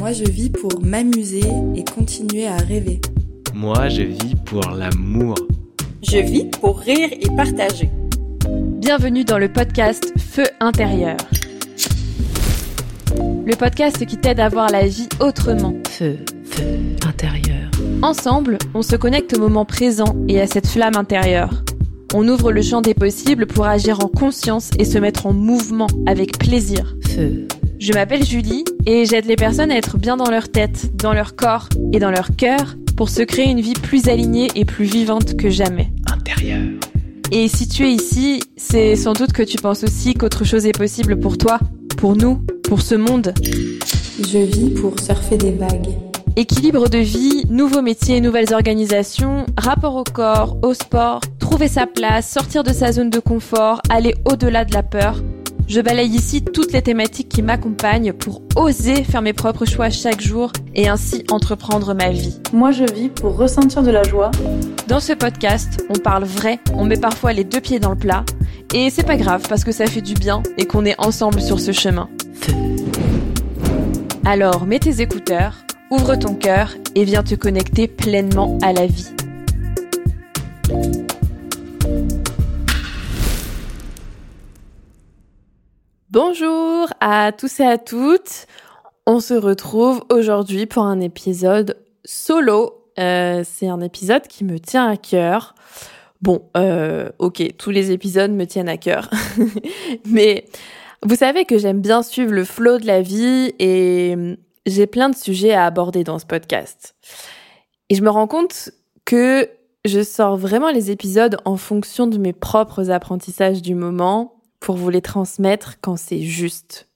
Moi, je vis pour m'amuser et continuer à rêver. Moi, je vis pour l'amour. Je vis pour rire et partager. Bienvenue dans le podcast Feu intérieur. Le podcast qui t'aide à voir la vie autrement. Feu, feu intérieur. Ensemble, on se connecte au moment présent et à cette flamme intérieure. On ouvre le champ des possibles pour agir en conscience et se mettre en mouvement avec plaisir. Feu. Je m'appelle Julie et j'aide les personnes à être bien dans leur tête, dans leur corps et dans leur cœur pour se créer une vie plus alignée et plus vivante que jamais. Intérieur. Et si tu es ici, c'est sans doute que tu penses aussi qu'autre chose est possible pour toi, pour nous, pour ce monde. Je vis pour surfer des vagues. Équilibre de vie, nouveaux métiers, nouvelles organisations, rapport au corps, au sport, trouver sa place, sortir de sa zone de confort, aller au-delà de la peur. Je balaye ici toutes les thématiques qui m'accompagnent pour oser faire mes propres choix chaque jour et ainsi entreprendre ma vie. Moi, je vis pour ressentir de la joie. Dans ce podcast, on parle vrai, on met parfois les deux pieds dans le plat, et c'est pas grave parce que ça fait du bien et qu'on est ensemble sur ce chemin. Alors mets tes écouteurs, ouvre ton cœur et viens te connecter pleinement à la vie. Bonjour à tous et à toutes. On se retrouve aujourd'hui pour un épisode solo. Euh, c'est un épisode qui me tient à cœur. Bon, euh, ok, tous les épisodes me tiennent à cœur. Mais vous savez que j'aime bien suivre le flow de la vie et j'ai plein de sujets à aborder dans ce podcast. Et je me rends compte que je sors vraiment les épisodes en fonction de mes propres apprentissages du moment pour vous les transmettre quand c'est juste.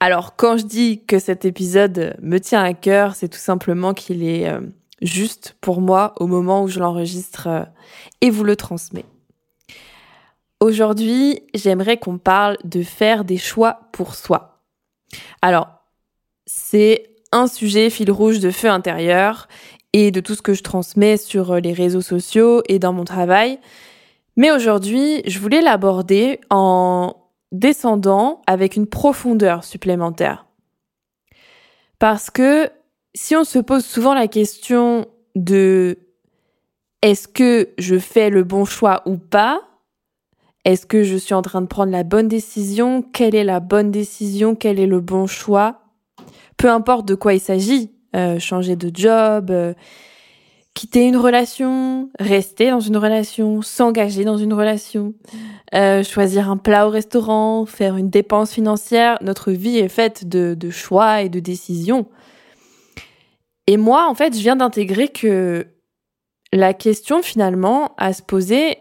Alors quand je dis que cet épisode me tient à cœur, c'est tout simplement qu'il est euh, juste pour moi au moment où je l'enregistre euh, et vous le transmets. Aujourd'hui, j'aimerais qu'on parle de faire des choix pour soi. Alors, c'est un sujet fil rouge de feu intérieur et de tout ce que je transmets sur les réseaux sociaux et dans mon travail. Mais aujourd'hui, je voulais l'aborder en descendant avec une profondeur supplémentaire. Parce que si on se pose souvent la question de est-ce que je fais le bon choix ou pas Est-ce que je suis en train de prendre la bonne décision Quelle est la bonne décision Quel est le bon choix Peu importe de quoi il s'agit, euh, changer de job, euh, quitter une relation, rester dans une relation, s'engager dans une relation, euh, choisir un plat au restaurant, faire une dépense financière. Notre vie est faite de, de choix et de décisions. Et moi, en fait, je viens d'intégrer que la question finalement à se poser,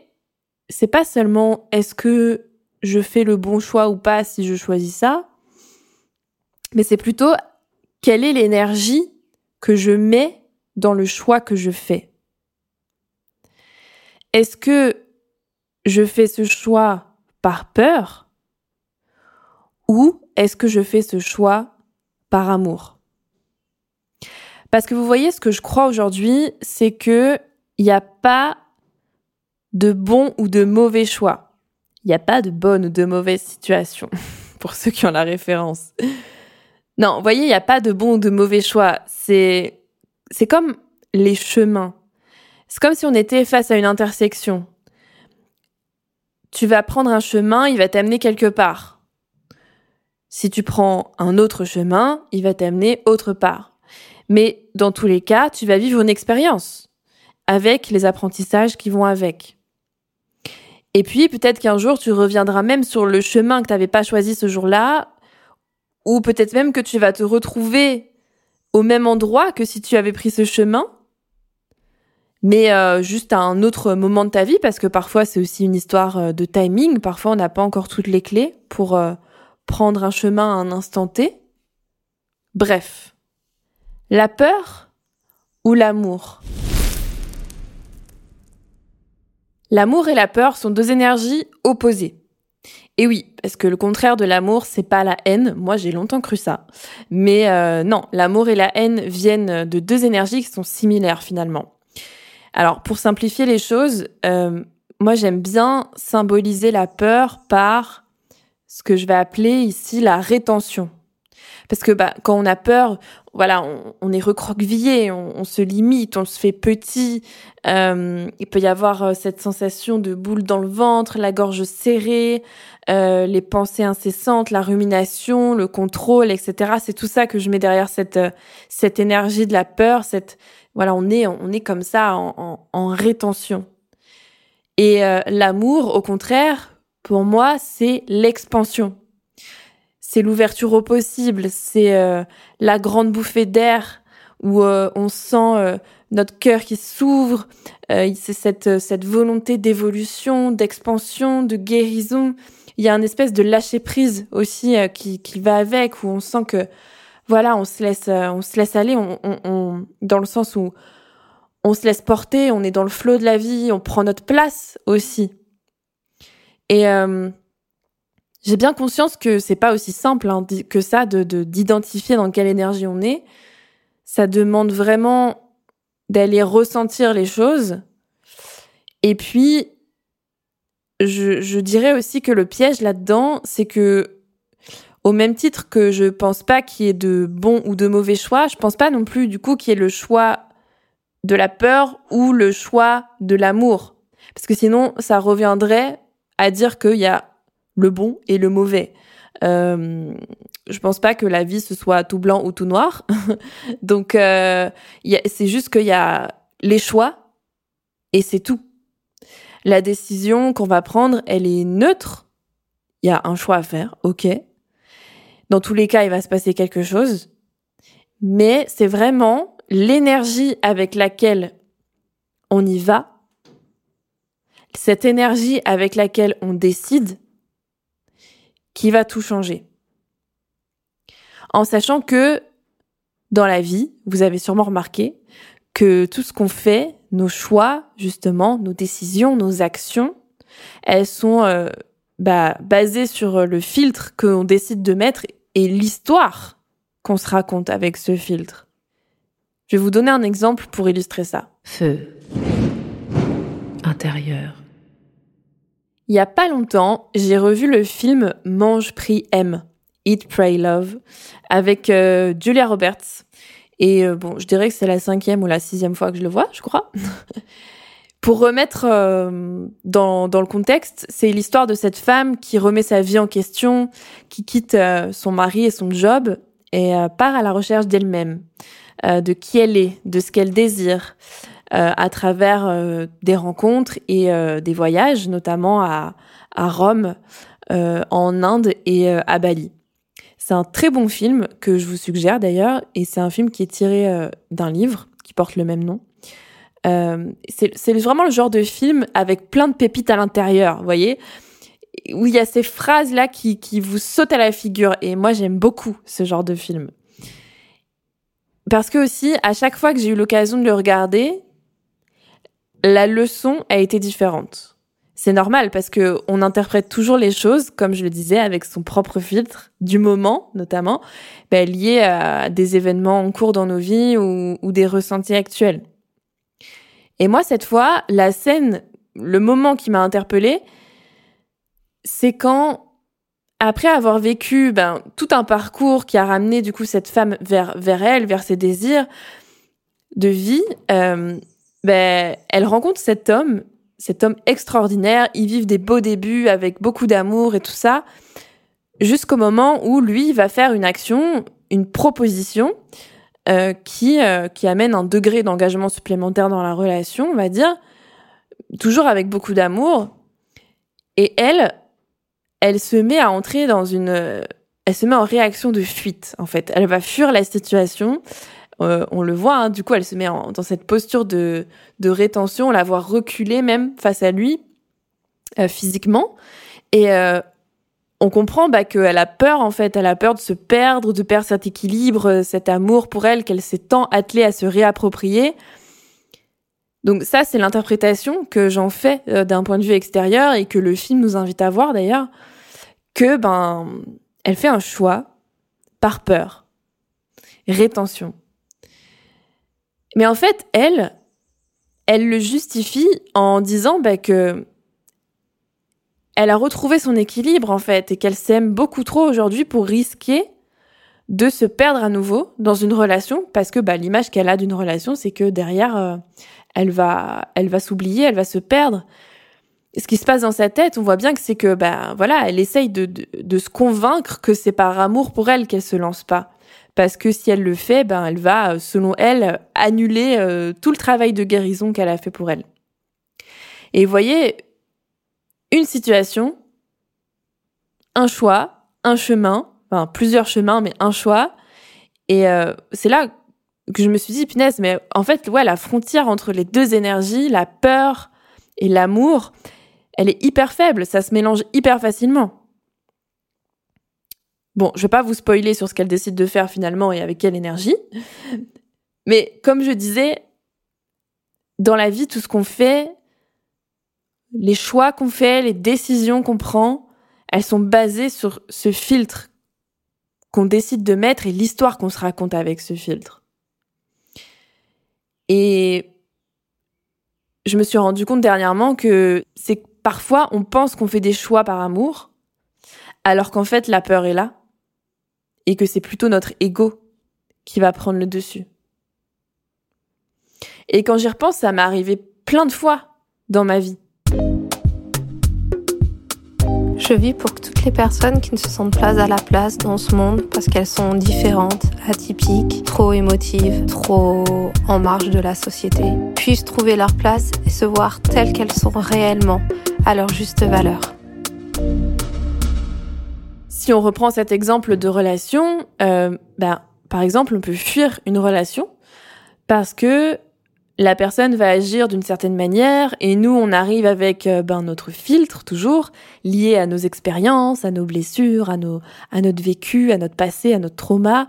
c'est pas seulement est-ce que je fais le bon choix ou pas si je choisis ça, mais c'est plutôt quelle est l'énergie que je mets dans le choix que je fais. Est-ce que je fais ce choix par peur ou est-ce que je fais ce choix par amour? Parce que vous voyez, ce que je crois aujourd'hui, c'est que il n'y a pas de bon ou de mauvais choix. Il n'y a pas de bonne ou de mauvaise situation, pour ceux qui ont la référence. Non, vous voyez, il n'y a pas de bon ou de mauvais choix. C'est c'est comme les chemins. C'est comme si on était face à une intersection. Tu vas prendre un chemin, il va t'amener quelque part. Si tu prends un autre chemin, il va t'amener autre part. Mais dans tous les cas, tu vas vivre une expérience avec les apprentissages qui vont avec. Et puis peut-être qu'un jour tu reviendras même sur le chemin que tu n'avais pas choisi ce jour-là, ou peut-être même que tu vas te retrouver au même endroit que si tu avais pris ce chemin, mais euh, juste à un autre moment de ta vie, parce que parfois c'est aussi une histoire euh, de timing, parfois on n'a pas encore toutes les clés pour euh, prendre un chemin à un instant T. Bref, la peur ou l'amour? L'amour et la peur sont deux énergies opposées. Et oui, parce que le contraire de l'amour, c'est pas la haine. Moi, j'ai longtemps cru ça. Mais euh, non, l'amour et la haine viennent de deux énergies qui sont similaires finalement. Alors, pour simplifier les choses, euh, moi, j'aime bien symboliser la peur par ce que je vais appeler ici la rétention. Parce que bah, quand on a peur, voilà, on, on est recroquevillé, on, on, se limite, on se fait petit. Euh, il peut y avoir euh, cette sensation de boule dans le ventre, la gorge serrée, euh, les pensées incessantes, la rumination, le contrôle, etc. C'est tout ça que je mets derrière cette euh, cette énergie de la peur. Cette voilà, on est on est comme ça en, en, en rétention. Et euh, l'amour, au contraire, pour moi, c'est l'expansion c'est l'ouverture au possible, c'est euh, la grande bouffée d'air où euh, on sent euh, notre cœur qui s'ouvre, c'est cette, cette volonté d'évolution, d'expansion, de guérison. Il y a une espèce de lâcher prise aussi qui, qui va avec, où on sent que voilà, on se laisse, on se laisse aller, on, on, on, dans le sens où on se laisse porter, on est dans le flot de la vie, on prend notre place aussi. Et j'ai bien conscience que c'est pas aussi simple hein, que ça de d'identifier dans quelle énergie on est. Ça demande vraiment d'aller ressentir les choses. Et puis, je, je dirais aussi que le piège là-dedans, c'est que, au même titre que je pense pas qu'il y ait de bons ou de mauvais choix, je pense pas non plus du coup qu'il y ait le choix de la peur ou le choix de l'amour. Parce que sinon, ça reviendrait à dire qu'il y a le bon et le mauvais. Euh, je pense pas que la vie ce soit tout blanc ou tout noir. Donc euh, c'est juste qu'il y a les choix et c'est tout. La décision qu'on va prendre, elle est neutre. Il y a un choix à faire, ok. Dans tous les cas, il va se passer quelque chose. Mais c'est vraiment l'énergie avec laquelle on y va, cette énergie avec laquelle on décide, qui va tout changer. En sachant que dans la vie, vous avez sûrement remarqué que tout ce qu'on fait, nos choix, justement, nos décisions, nos actions, elles sont euh, bah, basées sur le filtre qu'on décide de mettre et l'histoire qu'on se raconte avec ce filtre. Je vais vous donner un exemple pour illustrer ça. Feu. Intérieur. Il y a pas longtemps, j'ai revu le film Mange, Prie, Aime, Eat, Pray, Love, avec euh, Julia Roberts. Et euh, bon, je dirais que c'est la cinquième ou la sixième fois que je le vois, je crois. Pour remettre euh, dans, dans le contexte, c'est l'histoire de cette femme qui remet sa vie en question, qui quitte son mari et son job et part à la recherche d'elle-même, de qui elle est, de ce qu'elle désire. Euh, à travers euh, des rencontres et euh, des voyages, notamment à, à Rome, en Inde et à Bali. C'est un très bon film que je vous suggère d'ailleurs, et c'est un film qui est tiré d'un livre qui porte le même nom. Euh, c'est vraiment le genre de film avec plein de pépites à l'intérieur, vous voyez où il y a ces phrases-là qui, qui vous sautent à la figure. Et moi, j'aime beaucoup ce genre de film. Parce que aussi, à chaque fois que j'ai eu l'occasion de le regarder, la leçon a été différente. C'est normal parce que on interprète toujours les choses, comme je le disais, avec son propre filtre du moment, notamment, ben, lié à des événements en cours dans nos vies ou, des ressentis actuels. Et moi, cette fois, la scène, le moment qui m'a interpellée, c'est quand, après avoir vécu ben, tout un parcours qui a ramené du coup cette femme vers, vers elle, vers ses désirs de vie, euh, ben, elle rencontre cet homme, cet homme extraordinaire. Ils vivent des beaux débuts avec beaucoup d'amour et tout ça, jusqu'au moment où lui va faire une action, une proposition euh, qui euh, qui amène un degré d'engagement supplémentaire dans la relation, on va dire, toujours avec beaucoup d'amour. Et elle, elle se met à entrer dans une, elle se met en réaction de fuite en fait. Elle va fuir la situation. Euh, on le voit, hein, du coup, elle se met dans cette posture de, de rétention, on la voit reculer même face à lui, euh, physiquement. Et euh, on comprend bah, qu'elle a peur, en fait, elle a peur de se perdre, de perdre cet équilibre, cet amour pour elle qu'elle s'est tant attelée à se réapproprier. Donc ça, c'est l'interprétation que j'en fais d'un point de vue extérieur et que le film nous invite à voir d'ailleurs, que ben, elle fait un choix par peur, rétention. Mais en fait, elle, elle le justifie en disant bah, que elle a retrouvé son équilibre en fait et qu'elle s'aime beaucoup trop aujourd'hui pour risquer de se perdre à nouveau dans une relation parce que bah, l'image qu'elle a d'une relation, c'est que derrière, euh, elle va, elle va s'oublier, elle va se perdre. ce qui se passe dans sa tête, on voit bien que c'est que bah voilà, elle essaye de, de, de se convaincre que c'est par amour pour elle qu'elle se lance pas. Parce que si elle le fait, ben elle va, selon elle, annuler euh, tout le travail de guérison qu'elle a fait pour elle. Et vous voyez, une situation, un choix, un chemin, enfin plusieurs chemins, mais un choix. Et euh, c'est là que je me suis dit, punaise, mais en fait, ouais, la frontière entre les deux énergies, la peur et l'amour, elle est hyper faible, ça se mélange hyper facilement. Bon, je vais pas vous spoiler sur ce qu'elle décide de faire finalement et avec quelle énergie. Mais comme je disais, dans la vie, tout ce qu'on fait, les choix qu'on fait, les décisions qu'on prend, elles sont basées sur ce filtre qu'on décide de mettre et l'histoire qu'on se raconte avec ce filtre. Et je me suis rendu compte dernièrement que c'est parfois on pense qu'on fait des choix par amour, alors qu'en fait la peur est là, et que c'est plutôt notre ego qui va prendre le dessus. Et quand j'y repense, ça m'est arrivé plein de fois dans ma vie. Je vis pour que toutes les personnes qui ne se sentent pas à la place dans ce monde parce qu'elles sont différentes, atypiques, trop émotives, trop en marge de la société, puissent trouver leur place et se voir telles qu'elles sont réellement, à leur juste valeur. Si on reprend cet exemple de relation, euh, ben, par exemple, on peut fuir une relation parce que la personne va agir d'une certaine manière et nous, on arrive avec euh, ben, notre filtre toujours lié à nos expériences, à nos blessures, à, nos, à notre vécu, à notre passé, à notre trauma,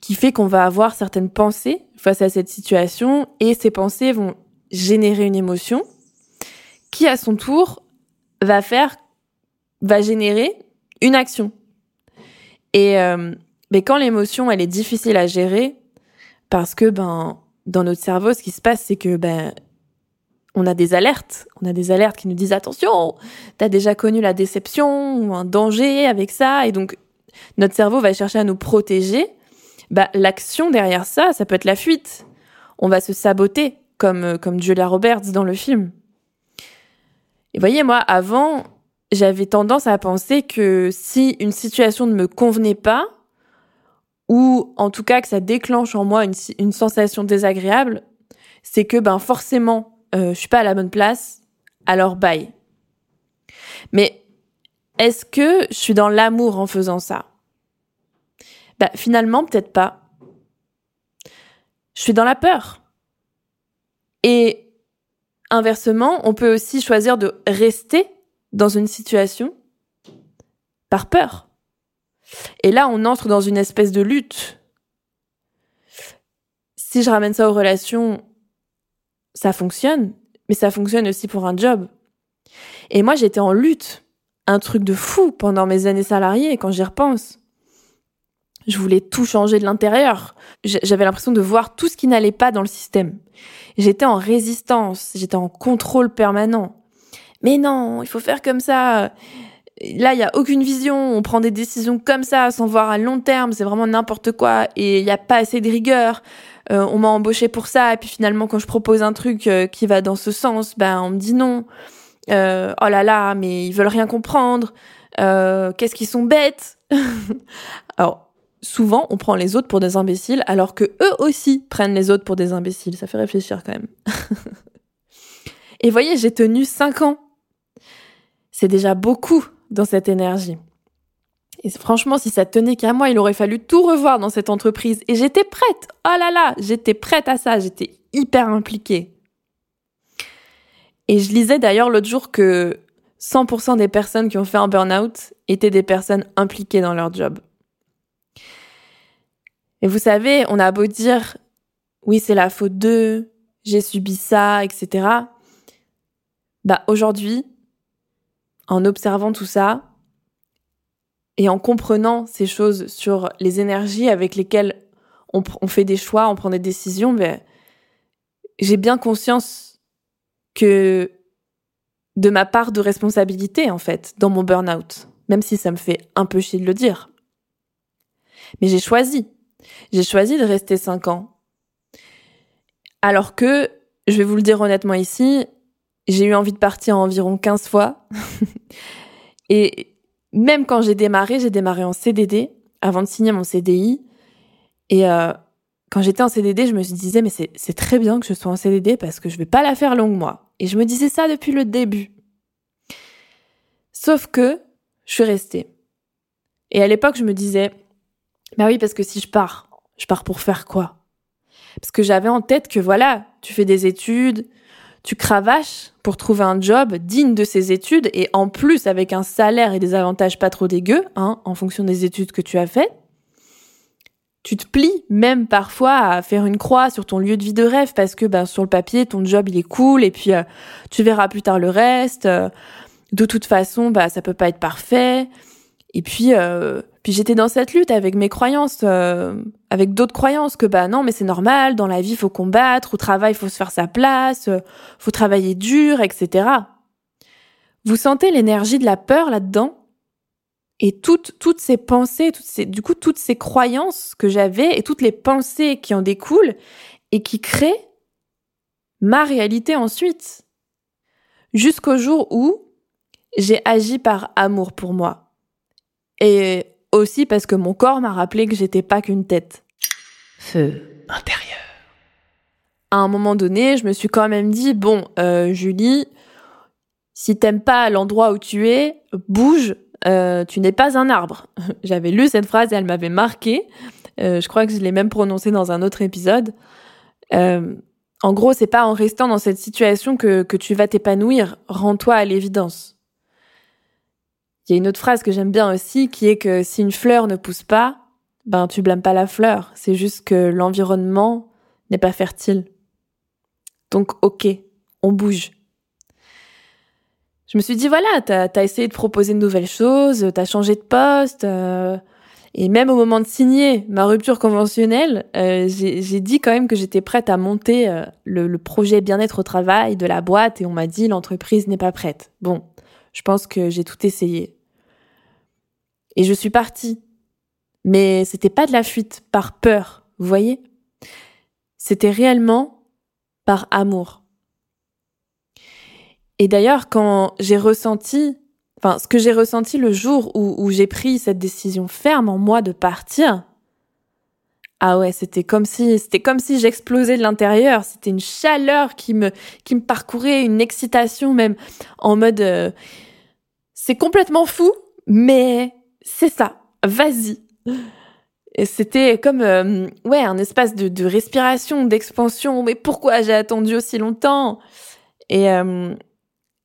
qui fait qu'on va avoir certaines pensées face à cette situation et ces pensées vont générer une émotion qui, à son tour, va faire, va générer une action. Et euh, mais quand l'émotion, elle est difficile à gérer, parce que ben dans notre cerveau, ce qui se passe, c'est que ben on a des alertes, on a des alertes qui nous disent attention, t'as déjà connu la déception ou un danger avec ça, et donc notre cerveau va chercher à nous protéger. Bah, l'action derrière ça, ça peut être la fuite. On va se saboter, comme euh, comme Julia Roberts dans le film. Et voyez, moi, avant, j'avais tendance à penser que si une situation ne me convenait pas, ou en tout cas que ça déclenche en moi une, sensation désagréable, c'est que ben forcément euh, je suis pas à la bonne place, alors bye. Mais est-ce que je suis dans l'amour en faisant ça? Bah finalement peut-être pas. Je suis dans la peur. Et inversement, on peut aussi choisir de rester dans une situation par peur. Et là, on entre dans une espèce de lutte. Si je ramène ça aux relations, ça fonctionne, mais ça fonctionne aussi pour un job. Et moi, j'étais en lutte, un truc de fou pendant mes années salariées, quand j'y repense. Je voulais tout changer de l'intérieur. J'avais l'impression de voir tout ce qui n'allait pas dans le système. J'étais en résistance, j'étais en contrôle permanent. Mais non, il faut faire comme ça. Là, il y a aucune vision. On prend des décisions comme ça, sans voir à long terme. C'est vraiment n'importe quoi. Et il n'y a pas assez de rigueur. Euh, on m'a embauché pour ça. Et puis finalement, quand je propose un truc euh, qui va dans ce sens, ben on me dit non. Euh, oh là là, mais ils veulent rien comprendre. Qu'est-ce qu'ils sont bêtes. alors souvent, on prend les autres pour des imbéciles, alors que eux aussi prennent les autres pour des imbéciles. Ça fait réfléchir quand même. Et voyez, j'ai tenu cinq ans. C'est déjà beaucoup dans cette énergie. Et franchement, si ça tenait qu'à moi, il aurait fallu tout revoir dans cette entreprise. Et j'étais prête. Oh là là, j'étais prête à ça. J'étais hyper impliquée. Et je lisais d'ailleurs l'autre jour que 100% des personnes qui ont fait un burn-out étaient des personnes impliquées dans leur job. Et vous savez, on a beau dire, oui, c'est la faute d'eux, j'ai subi ça, etc. Bah, aujourd'hui, en observant tout ça et en comprenant ces choses sur les énergies avec lesquelles on, fait des choix, on prend des décisions, ben, j'ai bien conscience que de ma part de responsabilité, en fait, dans mon burn-out, même si ça me fait un peu chier de le dire. Mais j'ai choisi. J'ai choisi de rester 5 ans. Alors que, je vais vous le dire honnêtement ici, j'ai eu envie de partir environ 15 fois. et même quand j'ai démarré, j'ai démarré en CDD avant de signer mon CDI. Et euh, quand j'étais en CDD, je me disais, mais c'est très bien que je sois en CDD parce que je vais pas la faire longue, moi. Et je me disais ça depuis le début. Sauf que je suis restée. Et à l'époque, je me disais, bah oui, parce que si je pars, je pars pour faire quoi? Parce que j'avais en tête que voilà, tu fais des études, tu cravaches pour trouver un job digne de ces études et en plus avec un salaire et des avantages pas trop dégueux, hein, en fonction des études que tu as faites. Tu te plies même parfois à faire une croix sur ton lieu de vie de rêve parce que ben, sur le papier ton job il est cool et puis euh, tu verras plus tard le reste. Euh, de toute façon, bah ça peut pas être parfait. Et puis, euh, puis j'étais dans cette lutte avec mes croyances, euh, avec d'autres croyances que bah non, mais c'est normal, dans la vie faut combattre, au travail il faut se faire sa place, euh, faut travailler dur, etc. Vous sentez l'énergie de la peur là-dedans? Et toutes toutes ces pensées, toutes ces, du coup toutes ces croyances que j'avais et toutes les pensées qui en découlent et qui créent ma réalité ensuite. Jusqu'au jour où j'ai agi par amour pour moi et aussi parce que mon corps m'a rappelé que j'étais pas qu'une tête. Feu intérieur. À un moment donné, je me suis quand même dit bon, euh, Julie, si t'aimes pas l'endroit où tu es, bouge. Euh, tu n'es pas un arbre. J'avais lu cette phrase et elle m'avait marqué. Euh, je crois que je l'ai même prononcée dans un autre épisode. Euh, en gros, c'est pas en restant dans cette situation que, que tu vas t'épanouir. Rends-toi à l'évidence. Il y a une autre phrase que j'aime bien aussi qui est que si une fleur ne pousse pas, ben tu blâmes pas la fleur, c'est juste que l'environnement n'est pas fertile. Donc ok, on bouge. Je me suis dit voilà, t'as as essayé de proposer de nouvelles choses, t'as changé de poste, euh, et même au moment de signer ma rupture conventionnelle, euh, j'ai dit quand même que j'étais prête à monter euh, le, le projet bien-être au travail de la boîte, et on m'a dit l'entreprise n'est pas prête. Bon, je pense que j'ai tout essayé. Et je suis partie. Mais c'était pas de la fuite par peur, vous voyez? C'était réellement par amour. Et d'ailleurs, quand j'ai ressenti, enfin, ce que j'ai ressenti le jour où, j'ai pris cette décision ferme en moi de partir, ah ouais, c'était comme si, c'était comme si j'explosais de l'intérieur. C'était une chaleur qui me, qui me parcourait, une excitation même, en mode, euh, c'est complètement fou, mais c'est ça, vas-y. C'était comme euh, ouais un espace de, respiration, d'expansion. Mais pourquoi j'ai attendu aussi longtemps? Et euh,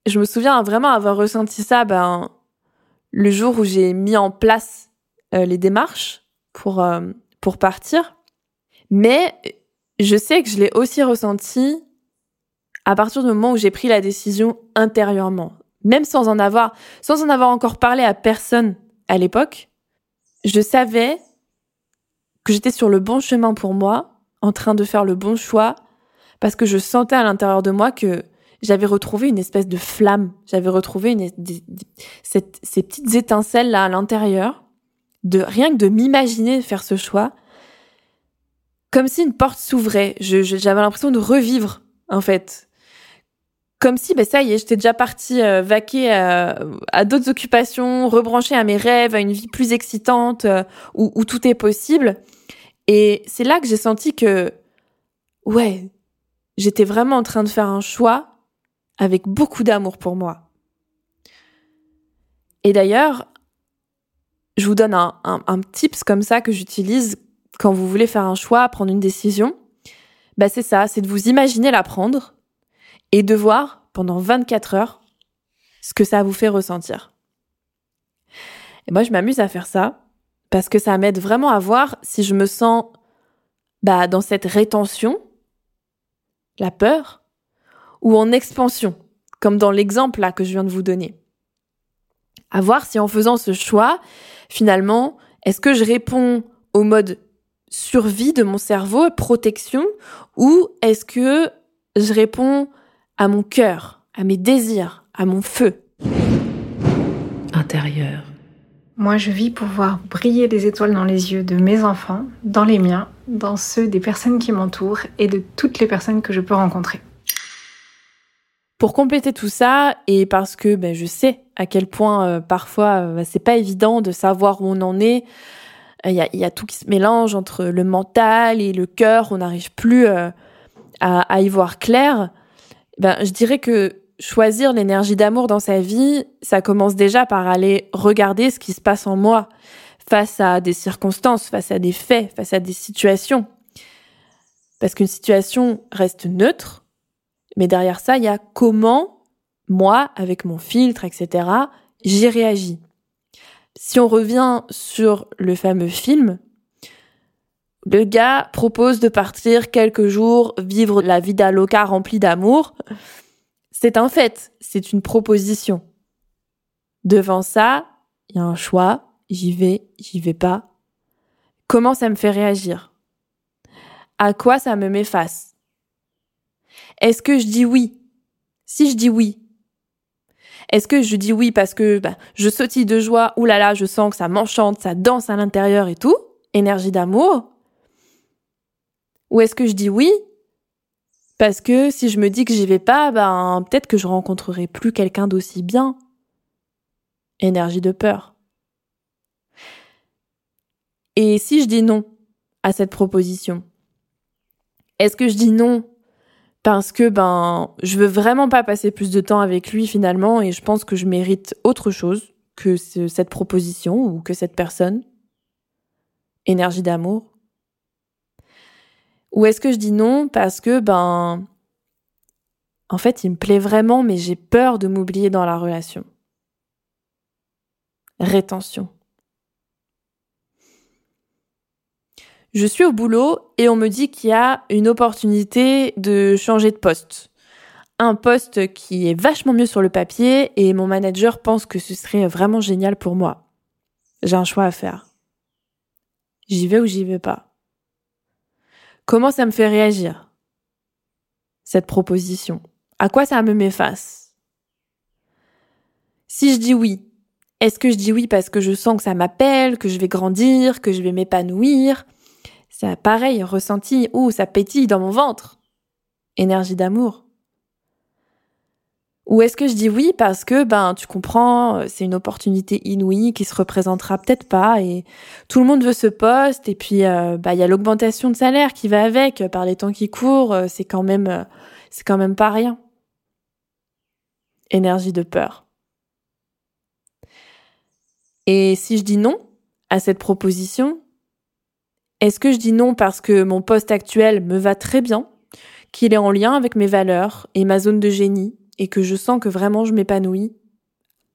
je me souviens vraiment avoir ressenti ça ben, le jour où j'ai mis en place euh, les démarches pour pour partir. Mais je sais que je l'ai aussi ressenti à partir du moment où j'ai pris la décision intérieurement, même sans en avoir sans en avoir encore parlé à personne à l'époque, je savais que j'étais sur le bon chemin pour moi, en train de faire le bon choix, parce que je sentais à l'intérieur de moi que j'avais retrouvé une espèce de flamme, j'avais retrouvé ces petites étincelles là à l'intérieur, de rien que de m'imaginer faire ce choix, comme si une porte s'ouvrait. J'avais l'impression de revivre en fait, comme si, ben ça y est, j'étais déjà partie euh, vaquer à, d'autres occupations, rebrancher à mes rêves, à une vie plus excitante, euh, où, où, tout est possible. Et c'est là que j'ai senti que, ouais, j'étais vraiment en train de faire un choix avec beaucoup d'amour pour moi. Et d'ailleurs, je vous donne un, un, un tips comme ça que j'utilise quand vous voulez faire un choix, prendre une décision. Bah c'est ça, c'est de vous imaginer la prendre et de voir pendant 24 heures ce que ça vous fait ressentir. Et moi, je m'amuse à faire ça parce que ça m'aide vraiment à voir si je me sens bah, dans cette rétention, la peur, ou en expansion, comme dans l'exemple là que je viens de vous donner. À voir si en faisant ce choix, finalement, est-ce que je réponds au mode survie de mon cerveau, protection, ou est-ce que je réponds à mon cœur, à mes désirs, à mon feu. Intérieur. Moi, je vis pour voir briller les étoiles dans les yeux de mes enfants, dans les miens, dans ceux des personnes qui m'entourent et de toutes les personnes que je peux rencontrer. Pour compléter tout ça, et parce que ben, je sais à quel point euh, parfois euh, c'est pas évident de savoir où on en est, il y a, y a, tout qui se mélange entre le mental et le cœur, on n'arrive plus euh, à, à, y voir clair. Ben, je dirais que choisir l'énergie d'amour dans sa vie, ça commence déjà par aller regarder ce qui se passe en moi face à des circonstances, face à des faits, face à des situations. Parce qu'une situation reste neutre, mais derrière ça, il y a comment moi, avec mon filtre, etc., j'y réagis. Si on revient sur le fameux film, le gars propose de partir quelques jours vivre la vida loca remplie d'amour. C'est un fait, c'est une proposition. Devant ça, il y a un choix, j'y vais, j'y vais pas. Comment ça me fait réagir? À quoi ça me met face Est-ce que je dis oui? Si je dis oui, est-ce que je dis oui parce que bah, je sautille de joie, oulala, là là, je sens que ça m'enchante, ça danse à l'intérieur et tout, énergie d'amour? Ou est-ce que je dis oui? Parce que si je me dis que j'y vais pas, ben peut-être que je rencontrerai plus quelqu'un d'aussi bien. Énergie de peur. Et si je dis non à cette proposition, est-ce que je dis non parce que ben je veux vraiment pas passer plus de temps avec lui finalement et je pense que je mérite autre chose que cette proposition ou que cette personne? Énergie d'amour ou est-ce que je dis non parce que, ben, en fait, il me plaît vraiment, mais j'ai peur de m'oublier dans la relation. Rétention. Je suis au boulot et on me dit qu'il y a une opportunité de changer de poste. Un poste qui est vachement mieux sur le papier et mon manager pense que ce serait vraiment génial pour moi. J'ai un choix à faire. J'y vais ou j'y vais pas. Comment ça me fait réagir Cette proposition? À quoi ça me met Si je dis oui, est-ce que je dis oui parce que je sens que ça m'appelle, que je vais grandir, que je vais m'épanouir? C'est pareil, ressenti, ou ça pétille dans mon ventre. Énergie d'amour. Ou est-ce que je dis oui parce que ben tu comprends, euh, c'est une opportunité inouïe qui se représentera peut-être pas et tout le monde veut ce poste et puis euh, bah il y a l'augmentation de salaire qui va avec euh, par les temps qui courent, c'est quand même c'est quand même pas rien. Énergie de peur. Et si je dis non à cette proposition, est-ce que je dis non parce que mon poste actuel me va très bien, qu'il est en lien avec mes valeurs et ma zone de génie et que je sens que vraiment je m'épanouis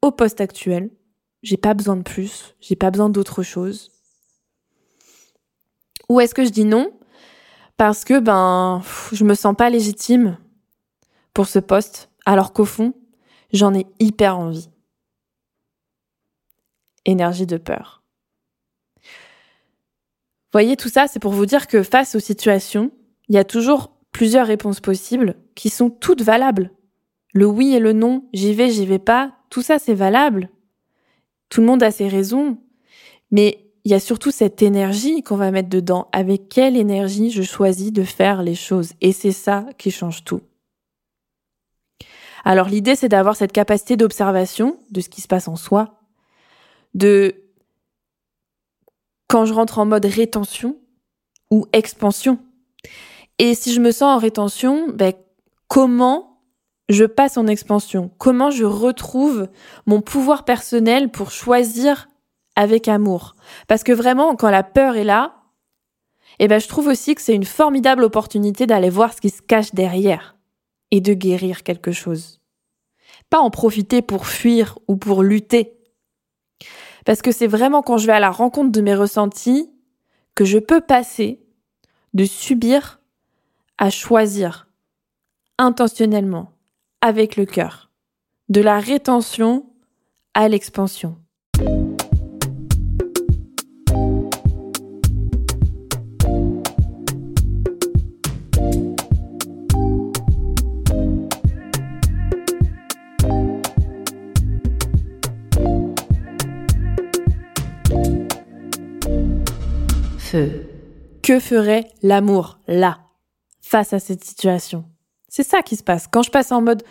au poste actuel. J'ai pas besoin de plus, j'ai pas besoin d'autre chose. Ou est-ce que je dis non? Parce que ben je me sens pas légitime pour ce poste alors qu'au fond, j'en ai hyper envie. Énergie de peur. Voyez, tout ça, c'est pour vous dire que face aux situations, il y a toujours plusieurs réponses possibles qui sont toutes valables. Le oui et le non, j'y vais, j'y vais pas, tout ça c'est valable. Tout le monde a ses raisons. Mais il y a surtout cette énergie qu'on va mettre dedans. Avec quelle énergie je choisis de faire les choses? Et c'est ça qui change tout. Alors l'idée c'est d'avoir cette capacité d'observation de ce qui se passe en soi. De quand je rentre en mode rétention ou expansion. Et si je me sens en rétention, ben, comment je passe en expansion Comment je retrouve mon pouvoir personnel pour choisir avec amour? Parce que vraiment, quand la peur est là, eh ben, je trouve aussi que c'est une formidable opportunité d'aller voir ce qui se cache derrière et de guérir quelque chose. Pas en profiter pour fuir ou pour lutter. Parce que c'est vraiment quand je vais à la rencontre de mes ressentis que je peux passer de subir à choisir intentionnellement avec le cœur, de la rétention à l'expansion. Feu. Que ferait l'amour là, face à cette situation? C'est ça qui se passe. Quand je passe en mode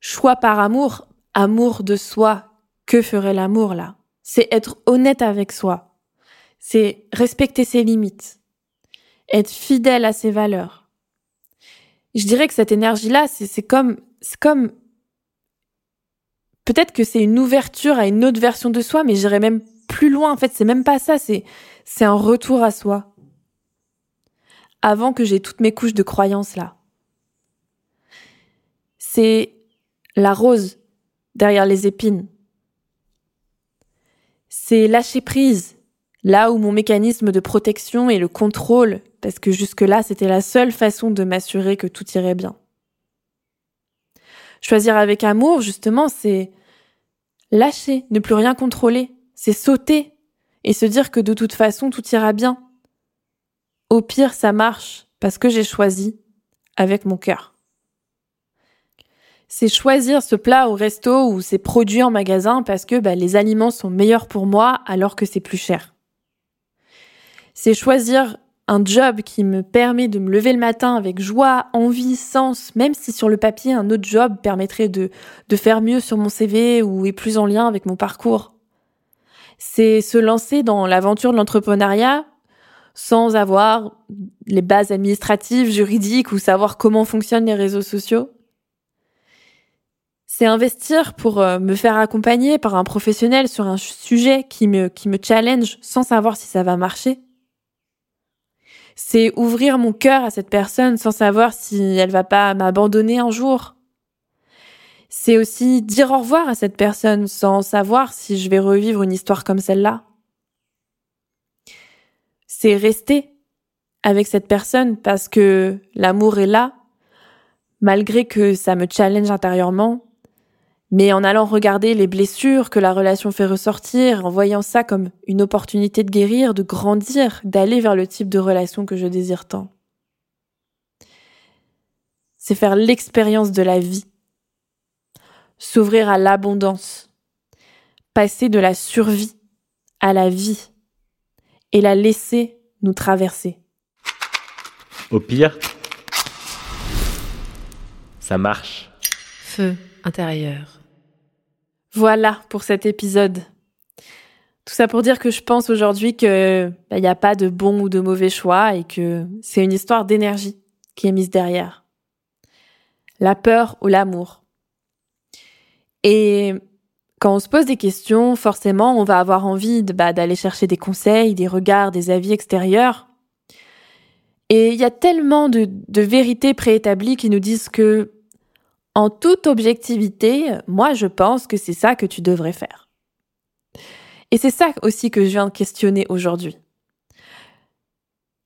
choix par amour, amour de soi, que ferait l'amour là? C'est être honnête avec soi. C'est respecter ses limites. Être fidèle à ses valeurs. Je dirais que cette énergie-là, c'est comme, c'est comme, peut-être que c'est une ouverture à une autre version de soi, mais j'irais même plus loin. En fait, c'est même pas ça. C'est, c'est un retour à soi avant que j'ai toutes mes couches de croyances là. C'est la rose derrière les épines. C'est lâcher prise, là où mon mécanisme de protection et le contrôle, parce que jusque-là c'était la seule façon de m'assurer que tout irait bien. Choisir avec amour, justement, c'est lâcher, ne plus rien contrôler, c'est sauter et se dire que de toute façon tout ira bien. Au pire, ça marche parce que j'ai choisi avec mon cœur. C'est choisir ce plat au resto ou ces produits en magasin parce que bah, les aliments sont meilleurs pour moi alors que c'est plus cher. C'est choisir un job qui me permet de me lever le matin avec joie, envie, sens, même si sur le papier un autre job permettrait de, de faire mieux sur mon CV ou est plus en lien avec mon parcours. C'est se lancer dans l'aventure de l'entrepreneuriat sans avoir les bases administratives, juridiques ou savoir comment fonctionnent les réseaux sociaux. C'est investir pour euh, me faire accompagner par un professionnel sur un sujet qui me, qui me challenge sans savoir si ça va marcher. C'est ouvrir mon cœur à cette personne sans savoir si elle va pas m'abandonner un jour. C'est aussi dire au revoir à cette personne sans savoir si je vais revivre une histoire comme celle-là c'est rester avec cette personne parce que l'amour est là, malgré que ça me challenge intérieurement, mais en allant regarder les blessures que la relation fait ressortir, en voyant ça comme une opportunité de guérir, de grandir, d'aller vers le type de relation que je désire tant. C'est faire l'expérience de la vie, s'ouvrir à l'abondance, passer de la survie à la vie et la laisser nous traverser. Au pire, ça marche. Feu intérieur. Voilà pour cet épisode. Tout ça pour dire que je pense aujourd'hui que il bah, n'y a pas de bon ou de mauvais choix et que c'est une histoire d'énergie qui est mise derrière. La peur ou l'amour. Et quand on se pose des questions, forcément, on va avoir envie bah, d'aller chercher des conseils, des regards, des avis extérieurs. Et il y a tellement de, de vérités préétablies qui nous disent que, en toute objectivité, moi je pense que c'est ça que tu devrais faire. Et c'est ça aussi que je viens de questionner aujourd'hui.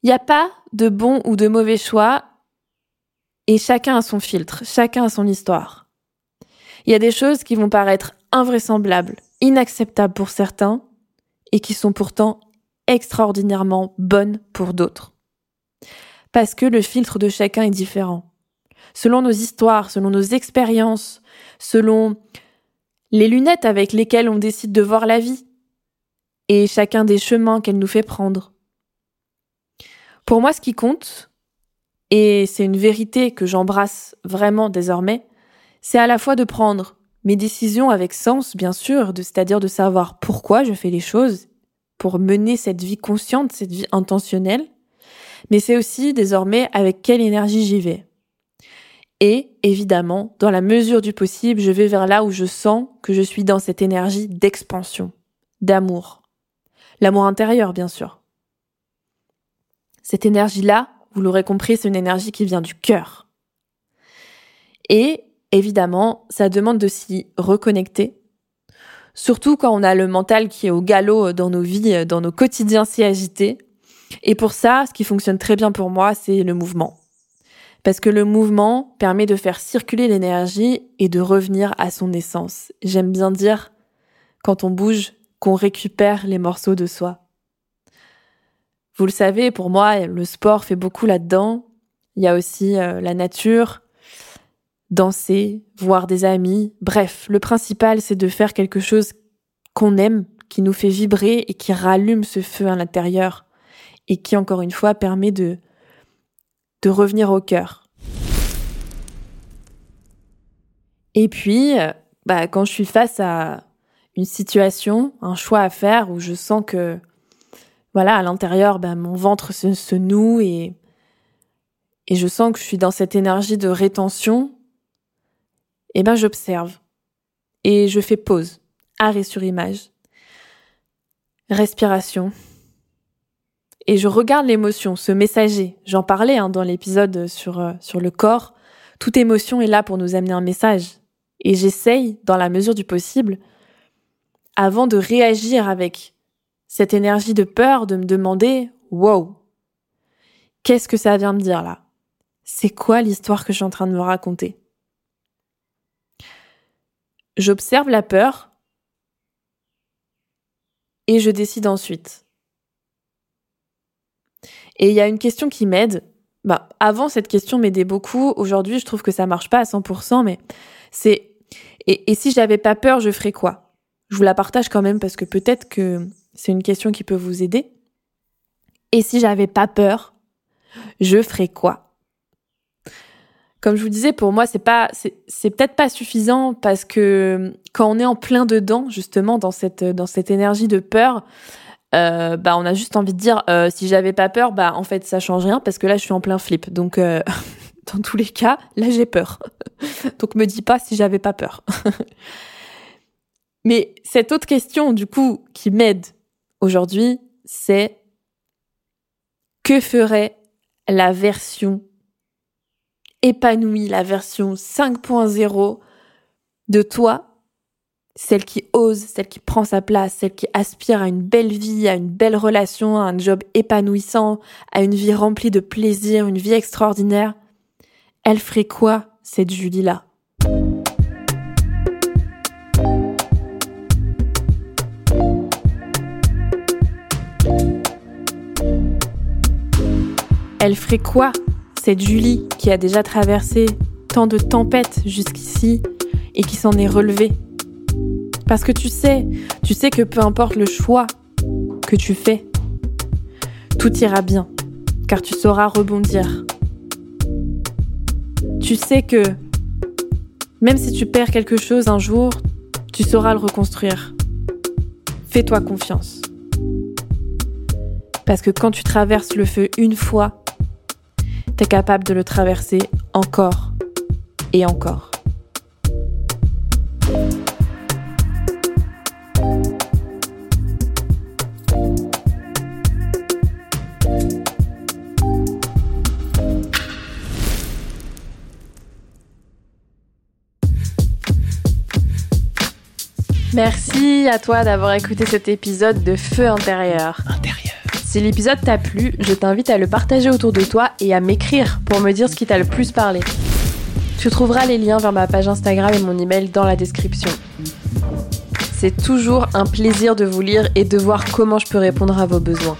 Il n'y a pas de bon ou de mauvais choix et chacun a son filtre, chacun a son histoire. Il y a des choses qui vont paraître invraisemblables, inacceptables pour certains, et qui sont pourtant extraordinairement bonnes pour d'autres. Parce que le filtre de chacun est différent. Selon nos histoires, selon nos expériences, selon les lunettes avec lesquelles on décide de voir la vie, et chacun des chemins qu'elle nous fait prendre. Pour moi, ce qui compte, et c'est une vérité que j'embrasse vraiment désormais, c'est à la fois de prendre mes décisions avec sens, bien sûr, c'est-à-dire de savoir pourquoi je fais les choses pour mener cette vie consciente, cette vie intentionnelle, mais c'est aussi désormais avec quelle énergie j'y vais. Et évidemment, dans la mesure du possible, je vais vers là où je sens que je suis dans cette énergie d'expansion, d'amour. L'amour intérieur, bien sûr. Cette énergie-là, vous l'aurez compris, c'est une énergie qui vient du cœur. Et évidemment, ça demande de s'y reconnecter. Surtout quand on a le mental qui est au galop dans nos vies, dans nos quotidiens si agités. Et pour ça, ce qui fonctionne très bien pour moi, c'est le mouvement. Parce que le mouvement permet de faire circuler l'énergie et de revenir à son essence. J'aime bien dire, quand on bouge, qu'on récupère les morceaux de soi. Vous le savez, pour moi, le sport fait beaucoup là-dedans. Il y a aussi euh, la nature, danser, voir des amis. Bref, le principal, c'est de faire quelque chose qu'on aime, qui nous fait vibrer et qui rallume ce feu à l'intérieur. et qui, encore une fois, permet de, de revenir au cœur. Et puis, euh, bah, quand je suis face à une situation, un choix à faire où je sens que, voilà, à l'intérieur, bah, mon ventre se, se noue et, et je sens que je suis dans cette énergie de rétention, eh ben, j'observe. Et je fais pause. Arrêt sur image. Respiration. Et je regarde l'émotion, ce messager. J'en parlais hein, dans l'épisode sur, euh, sur le corps. Toute émotion est là pour nous amener un message. Et j'essaye, dans la mesure du possible, avant de réagir avec cette énergie de peur, de me demander Wow, qu'est-ce que ça vient me dire là? C'est quoi l'histoire que je suis en train de me raconter? J'observe la peur et je décide ensuite. Et il y a une question qui m'aide. Bah, avant, cette question m'aidait beaucoup. Aujourd'hui, je trouve que ça marche pas à 100%, mais c'est et, si j'avais pas peur, je ferais quoi? Je vous la partage quand même parce que peut-être que c'est une question qui peut vous aider. Et si j'avais pas peur, je ferais quoi? Comme je vous disais, pour moi, c'est pas, c'est peut-être pas suffisant parce que quand on est en plein dedans, justement, dans cette, dans cette énergie de peur, euh, bah, on a juste envie de dire, euh, si j'avais pas peur, bah, en fait, ça change rien parce que là, je suis en plein flip. Donc, euh, dans tous les cas, là j'ai peur. Donc me dis pas si j'avais pas peur. Mais cette autre question, du coup, qui m'aide aujourd'hui, c'est que ferait la version épanouie, la version 5.0 de toi, celle qui ose, celle qui prend sa place, celle qui aspire à une belle vie, à une belle relation, à un job épanouissant, à une vie remplie de plaisir, une vie extraordinaire. Elle ferait quoi, cette Julie-là? Elle ferait quoi, cette Julie qui a déjà traversé tant de tempêtes jusqu'ici et qui s'en est relevée? Parce que tu sais, tu sais que peu importe le choix que tu fais, tout ira bien, car tu sauras rebondir tu sais que même si tu perds quelque chose un jour, tu sauras le reconstruire. Fais-toi confiance. Parce que quand tu traverses le feu une fois, tu es capable de le traverser encore et encore. Merci à toi d'avoir écouté cet épisode de Feu intérieur. Intérieur. Si l'épisode t'a plu, je t'invite à le partager autour de toi et à m'écrire pour me dire ce qui t'a le plus parlé. Tu trouveras les liens vers ma page Instagram et mon email dans la description. C'est toujours un plaisir de vous lire et de voir comment je peux répondre à vos besoins.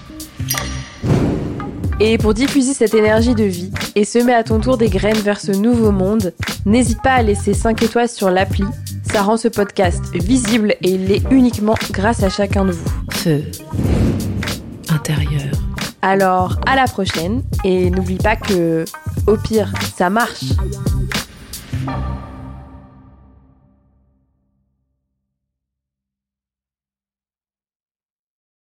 Et pour diffuser cette énergie de vie et semer à ton tour des graines vers ce nouveau monde, n'hésite pas à laisser 5 étoiles sur l'appli ça rend ce podcast visible et il l'est uniquement grâce à chacun de vous. Feu intérieur. Alors, à la prochaine et n'oublie pas que, au pire, ça marche.